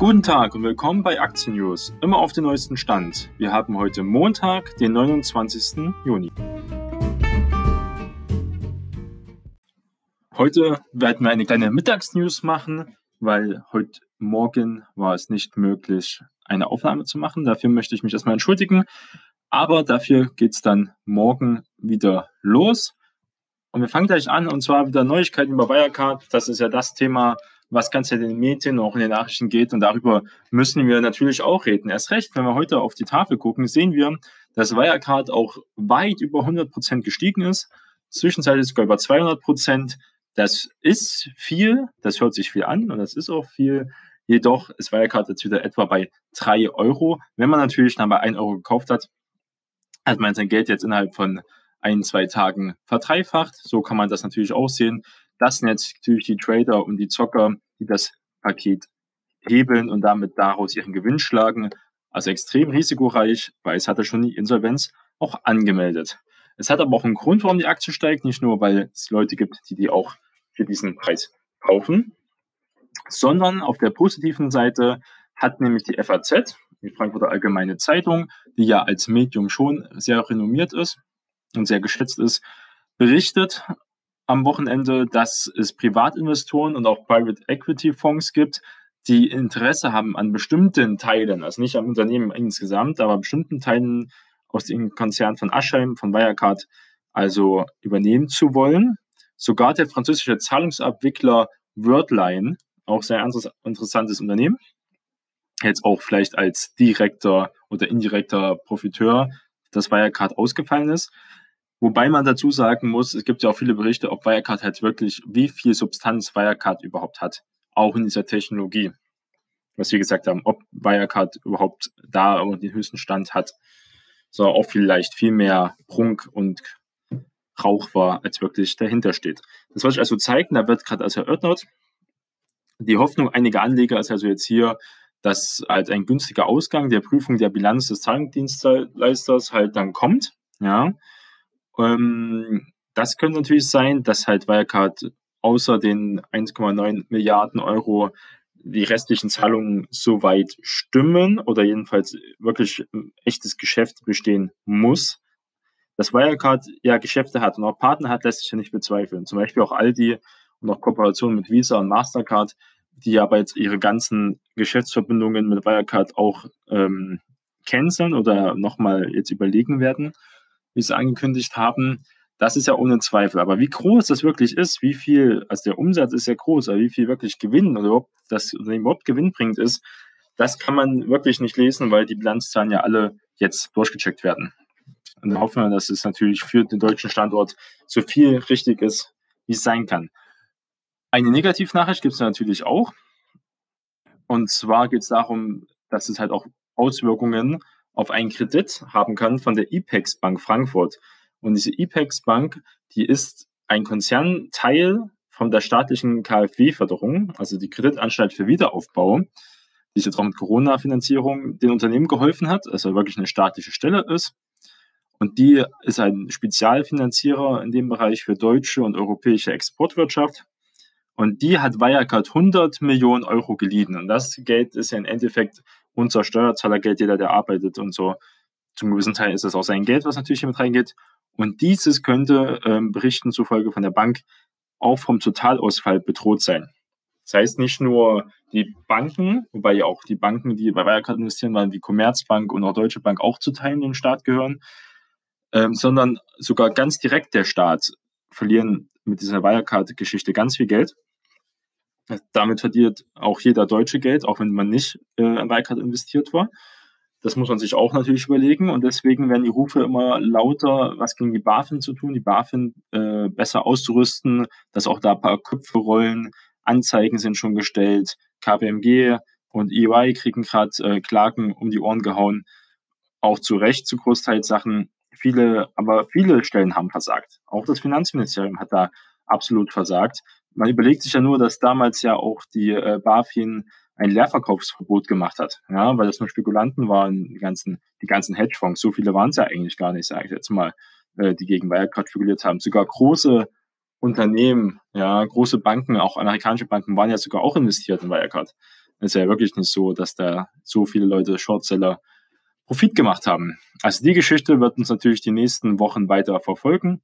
Guten Tag und willkommen bei Aktien News. Immer auf den neuesten Stand. Wir haben heute Montag, den 29. Juni. Heute werden wir eine kleine Mittagsnews machen, weil heute Morgen war es nicht möglich, eine Aufnahme zu machen. Dafür möchte ich mich erstmal entschuldigen. Aber dafür geht es dann morgen wieder los. Und wir fangen gleich an, und zwar wieder Neuigkeiten über Wirecard. Das ist ja das Thema, was ganz in den Medien und auch in den Nachrichten geht. Und darüber müssen wir natürlich auch reden. Erst recht, wenn wir heute auf die Tafel gucken, sehen wir, dass Wirecard auch weit über 100 Prozent gestiegen ist. Zwischenzeitlich sogar über 200 Prozent. Das ist viel, das hört sich viel an und das ist auch viel. Jedoch ist Wirecard jetzt wieder etwa bei 3 Euro. Wenn man natürlich dann bei 1 Euro gekauft hat, hat man sein Geld jetzt innerhalb von ein, zwei Tagen verdreifacht. So kann man das natürlich auch sehen. Das sind jetzt natürlich die Trader und die Zocker, die das Paket hebeln und damit daraus ihren Gewinn schlagen. Also extrem risikoreich, weil es hatte schon die Insolvenz auch angemeldet. Es hat aber auch einen Grund, warum die Aktie steigt, nicht nur, weil es Leute gibt, die die auch für diesen Preis kaufen, sondern auf der positiven Seite hat nämlich die FAZ, die Frankfurter Allgemeine Zeitung, die ja als Medium schon sehr renommiert ist und sehr geschätzt ist, berichtet am Wochenende, dass es Privatinvestoren und auch Private Equity Fonds gibt, die Interesse haben an bestimmten Teilen, also nicht am Unternehmen insgesamt, aber bestimmten Teilen aus dem Konzern von Aschheim, von Wirecard, also übernehmen zu wollen. Sogar der französische Zahlungsabwickler Wordline, auch sehr interessantes Unternehmen, jetzt auch vielleicht als direkter oder indirekter Profiteur, dass Wirecard ausgefallen ist. Wobei man dazu sagen muss, es gibt ja auch viele Berichte, ob Wirecard halt wirklich, wie viel Substanz Wirecard überhaupt hat, auch in dieser Technologie. Was wir gesagt haben, ob Wirecard überhaupt da den höchsten Stand hat, sondern auch vielleicht viel mehr Prunk und Rauch war, als wirklich dahinter steht. Das wollte ich also zeigen, da wird gerade also erörtert. Die Hoffnung einiger Anleger ist also jetzt hier, dass halt ein günstiger Ausgang der Prüfung der Bilanz des Zahlungsdienstleisters halt dann kommt. Ja, ähm, das könnte natürlich sein, dass halt Wirecard außer den 1,9 Milliarden Euro die restlichen Zahlungen soweit stimmen oder jedenfalls wirklich echtes Geschäft bestehen muss. Dass Wirecard ja Geschäfte hat und auch Partner hat, lässt sich ja nicht bezweifeln. Zum Beispiel auch Aldi und auch Kooperationen mit Visa und Mastercard, die aber jetzt ihre ganzen Geschäftsverbindungen mit Wirecard auch ähm, canceln oder nochmal jetzt überlegen werden wie Sie angekündigt haben, das ist ja ohne Zweifel. Aber wie groß das wirklich ist, wie viel, also der Umsatz ist ja groß, aber wie viel wirklich Gewinn oder ob das Unternehmen überhaupt Gewinn bringt, ist, das kann man wirklich nicht lesen, weil die Bilanzzahlen ja alle jetzt durchgecheckt werden. Und da hoffen wir, dass es natürlich für den deutschen Standort so viel richtig ist, wie es sein kann. Eine Negativnachricht gibt es natürlich auch. Und zwar geht es darum, dass es halt auch Auswirkungen auf einen Kredit haben kann von der IPEX Bank Frankfurt. Und diese IPEX Bank, die ist ein Konzernteil von der staatlichen KfW-Förderung, also die Kreditanstalt für Wiederaufbau, die jetzt auch mit Corona-Finanzierung den Unternehmen geholfen hat, also wirklich eine staatliche Stelle ist. Und die ist ein Spezialfinanzierer in dem Bereich für deutsche und europäische Exportwirtschaft. Und die hat Wirecard 100 Millionen Euro geliehen. Und das Geld ist ja im Endeffekt unser Steuerzahlergeld, jeder, der arbeitet und so. Zum gewissen Teil ist das auch sein Geld, was natürlich hier mit reingeht. Und dieses könnte ähm, Berichten zufolge von der Bank auch vom Totalausfall bedroht sein. Das heißt nicht nur die Banken, wobei ja auch die Banken, die bei Wirecard investieren, waren wie Commerzbank und auch Deutsche Bank auch zu Teilen dem Staat gehören, ähm, sondern sogar ganz direkt der Staat verlieren mit dieser Wirecard-Geschichte ganz viel Geld. Damit verdient auch jeder Deutsche Geld, auch wenn man nicht äh, in Wirecard investiert war. Das muss man sich auch natürlich überlegen und deswegen werden die Rufe immer lauter, was gegen die BaFin zu tun, die BaFin äh, besser auszurüsten, dass auch da ein paar Köpfe rollen, Anzeigen sind schon gestellt, KPMG und EY kriegen gerade äh, Klagen um die Ohren gehauen, auch zu Recht zu Großteilssachen. Viele, aber viele Stellen haben versagt. Auch das Finanzministerium hat da absolut versagt man überlegt sich ja nur, dass damals ja auch die äh, BaFin ein Leerverkaufsverbot gemacht hat, ja, weil das nur Spekulanten waren, die ganzen, die ganzen Hedgefonds. So viele waren es ja eigentlich gar nicht, sage ich jetzt mal, äh, die gegen Wirecard spekuliert haben. Sogar große Unternehmen, ja, große Banken, auch amerikanische Banken waren ja sogar auch investiert in Wirecard. ist ja wirklich nicht so, dass da so viele Leute Shortseller Profit gemacht haben. Also die Geschichte wird uns natürlich die nächsten Wochen weiter verfolgen.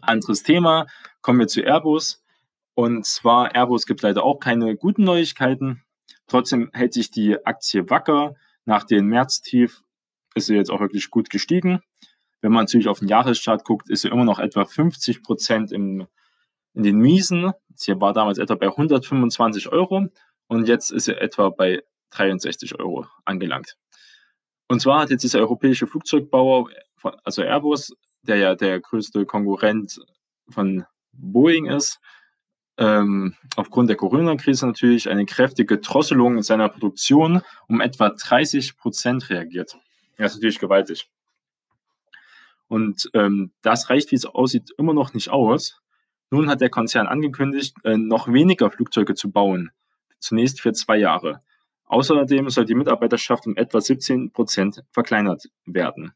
Anderes Thema, kommen wir zu Airbus. Und zwar, Airbus gibt leider auch keine guten Neuigkeiten. Trotzdem hält sich die Aktie wacker. Nach dem Märztief ist sie jetzt auch wirklich gut gestiegen. Wenn man natürlich auf den Jahreschart guckt, ist sie immer noch etwa 50 Prozent in den Miesen. Sie war damals etwa bei 125 Euro und jetzt ist sie etwa bei 63 Euro angelangt. Und zwar hat jetzt dieser europäische Flugzeugbauer, also Airbus, der ja der größte Konkurrent von Boeing ist, ähm, aufgrund der Corona-Krise natürlich eine kräftige Drosselung in seiner Produktion um etwa 30 Prozent reagiert. Das ist natürlich gewaltig. Und ähm, das reicht, wie es aussieht, immer noch nicht aus. Nun hat der Konzern angekündigt, äh, noch weniger Flugzeuge zu bauen. Zunächst für zwei Jahre. Außerdem soll die Mitarbeiterschaft um etwa 17 Prozent verkleinert werden.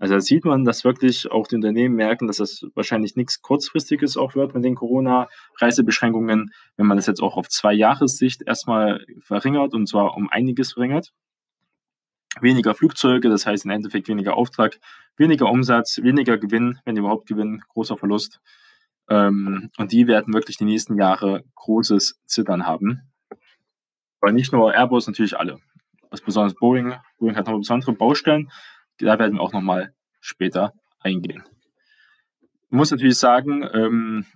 Also da sieht man, dass wirklich auch die Unternehmen merken, dass das wahrscheinlich nichts Kurzfristiges auch wird mit den Corona-Reisebeschränkungen, wenn man das jetzt auch auf zwei Jahressicht erstmal verringert und zwar um einiges verringert. Weniger Flugzeuge, das heißt im Endeffekt weniger Auftrag, weniger Umsatz, weniger Gewinn, wenn überhaupt Gewinn, großer Verlust. Ähm, und die werden wirklich die nächsten Jahre großes Zittern haben. Aber nicht nur Airbus, natürlich alle. Was besonders Boeing. Boeing hat noch besondere Baustellen da werden wir auch nochmal später eingehen. Ich muss natürlich sagen, ähm,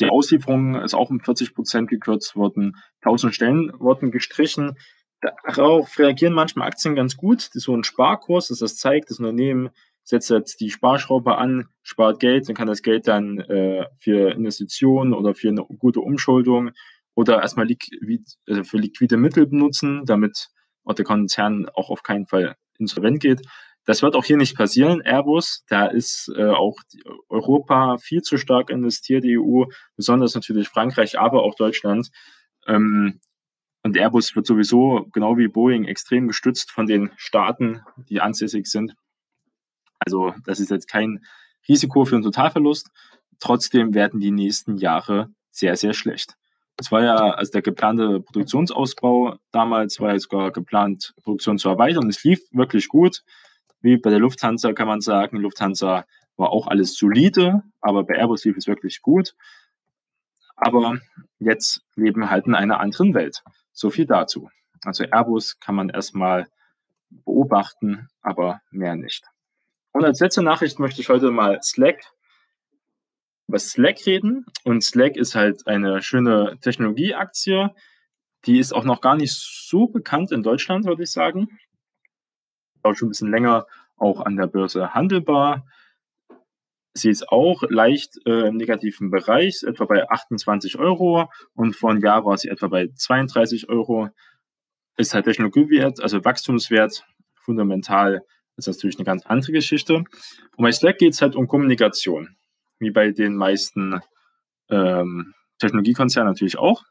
die Auslieferung ist auch um 40 Prozent gekürzt worden. 1000 Stellen wurden gestrichen. Darauf reagieren manchmal Aktien ganz gut. Das ist so ein Sparkurs, das das zeigt. Das Unternehmen setzt jetzt die Sparschraube an, spart Geld und kann das Geld dann äh, für Investitionen oder für eine gute Umschuldung oder erstmal liquid, also für liquide Mittel benutzen, damit auch der Konzern auch auf keinen Fall insolvent geht. Das wird auch hier nicht passieren. Airbus, da ist äh, auch Europa viel zu stark investiert, die EU, besonders natürlich Frankreich, aber auch Deutschland. Ähm, und Airbus wird sowieso, genau wie Boeing, extrem gestützt von den Staaten, die ansässig sind. Also das ist jetzt kein Risiko für einen Totalverlust. Trotzdem werden die nächsten Jahre sehr, sehr schlecht. Es war ja, also der geplante Produktionsausbau damals war ja sogar geplant, Produktion zu erweitern. Es lief wirklich gut. Wie bei der Lufthansa kann man sagen, Lufthansa war auch alles solide, aber bei Airbus lief es wirklich gut. Aber jetzt leben halt in einer anderen Welt. So viel dazu. Also Airbus kann man erstmal beobachten, aber mehr nicht. Und als letzte Nachricht möchte ich heute mal Slack über Slack reden. Und Slack ist halt eine schöne Technologieaktie. Die ist auch noch gar nicht so bekannt in Deutschland, würde ich sagen. Auch schon ein bisschen länger auch an der Börse handelbar. Sie ist auch leicht äh, im negativen Bereich, etwa bei 28 Euro und vor einem Jahr war sie etwa bei 32 Euro. Ist halt Technologiewert, also Wachstumswert, fundamental ist natürlich eine ganz andere Geschichte. Und bei Slack geht es halt um Kommunikation wie bei den meisten ähm, Technologiekonzernen natürlich auch.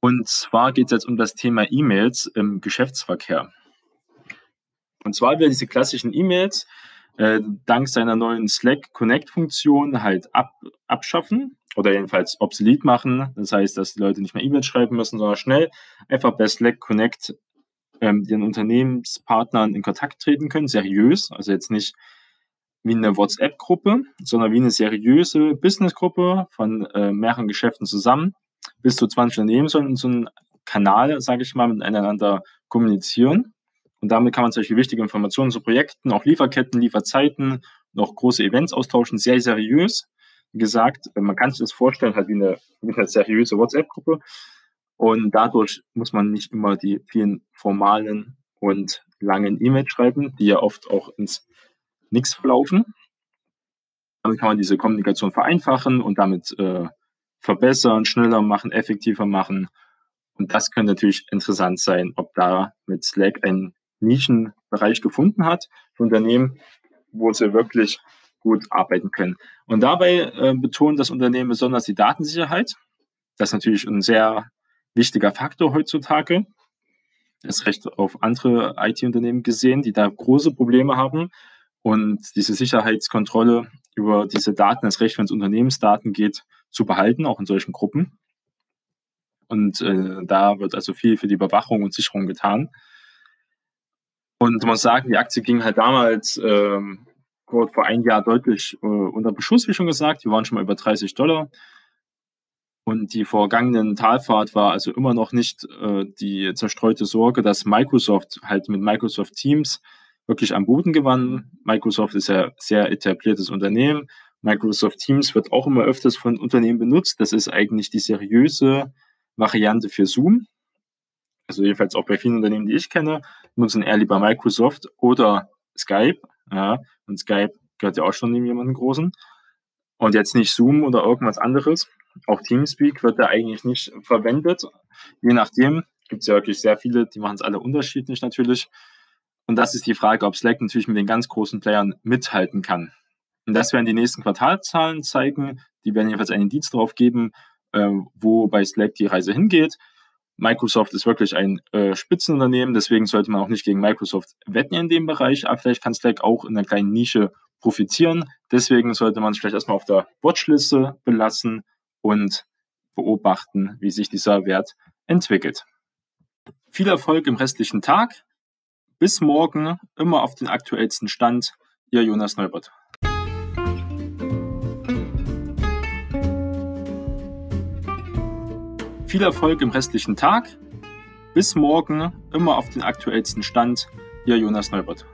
Und zwar geht es jetzt um das Thema E-Mails im Geschäftsverkehr. Und zwar werden diese klassischen E-Mails äh, dank seiner neuen Slack Connect-Funktion halt ab, abschaffen oder jedenfalls obsolet machen. Das heißt, dass die Leute nicht mehr E-Mails schreiben müssen, sondern schnell einfach bei Slack Connect ähm, den Unternehmenspartnern in Kontakt treten können, seriös, also jetzt nicht wie eine WhatsApp-Gruppe, sondern wie eine seriöse Business-Gruppe von äh, mehreren Geschäften zusammen. Bis zu 20 Unternehmen sollen so einen Kanal, sage ich mal, miteinander kommunizieren. Und damit kann man solche wichtige Informationen zu Projekten, auch Lieferketten, Lieferzeiten, noch große Events austauschen, sehr seriös. Wie gesagt, man kann sich das vorstellen, halt wie eine, wie eine seriöse WhatsApp-Gruppe. Und dadurch muss man nicht immer die vielen formalen und langen E-Mails schreiben, die ja oft auch ins nichts verlaufen. Damit kann man diese Kommunikation vereinfachen und damit äh, verbessern, schneller machen, effektiver machen. Und das könnte natürlich interessant sein, ob da mit Slack ein Nischenbereich gefunden hat für Unternehmen, wo sie wirklich gut arbeiten können. Und dabei äh, betont das Unternehmen besonders die Datensicherheit. Das ist natürlich ein sehr wichtiger Faktor heutzutage. Das ist recht auf andere IT-Unternehmen gesehen, die da große Probleme haben, und diese Sicherheitskontrolle über diese Daten, das Recht, wenn es Unternehmensdaten geht, zu behalten, auch in solchen Gruppen. und äh, da wird also viel für die Überwachung und Sicherung getan. Und man muss sagen, die Aktie ging halt damals ähm, vor ein Jahr deutlich äh, unter Beschuss, wie schon gesagt. Wir waren schon mal über 30 Dollar. Und die vergangenen Talfahrt war also immer noch nicht äh, die zerstreute Sorge, dass Microsoft halt mit Microsoft Teams wirklich am Boden gewann. Microsoft ist ja sehr etabliertes Unternehmen. Microsoft Teams wird auch immer öfters von Unternehmen benutzt. Das ist eigentlich die seriöse Variante für Zoom. Also jedenfalls auch bei vielen Unternehmen, die ich kenne, nutzen eher lieber Microsoft oder Skype. Ja, und Skype gehört ja auch schon neben jemanden großen. Und jetzt nicht Zoom oder irgendwas anderes. Auch Teamspeak wird da eigentlich nicht verwendet. Je nachdem gibt es ja wirklich sehr viele, die machen es alle unterschiedlich natürlich. Und das ist die Frage, ob Slack natürlich mit den ganz großen Playern mithalten kann. Und das werden die nächsten Quartalzahlen zeigen. Die werden jedenfalls einen Indiz darauf geben, äh, wo bei Slack die Reise hingeht. Microsoft ist wirklich ein äh, Spitzenunternehmen, deswegen sollte man auch nicht gegen Microsoft wetten in dem Bereich, aber vielleicht kann Slack auch in einer kleinen Nische profitieren. Deswegen sollte man es vielleicht erstmal auf der Watchliste belassen und beobachten, wie sich dieser Wert entwickelt. Viel Erfolg im restlichen Tag. Bis morgen, immer auf den aktuellsten Stand. Ihr Jonas Neubert. Viel Erfolg im restlichen Tag. Bis morgen, immer auf den aktuellsten Stand. Ihr Jonas Neubert.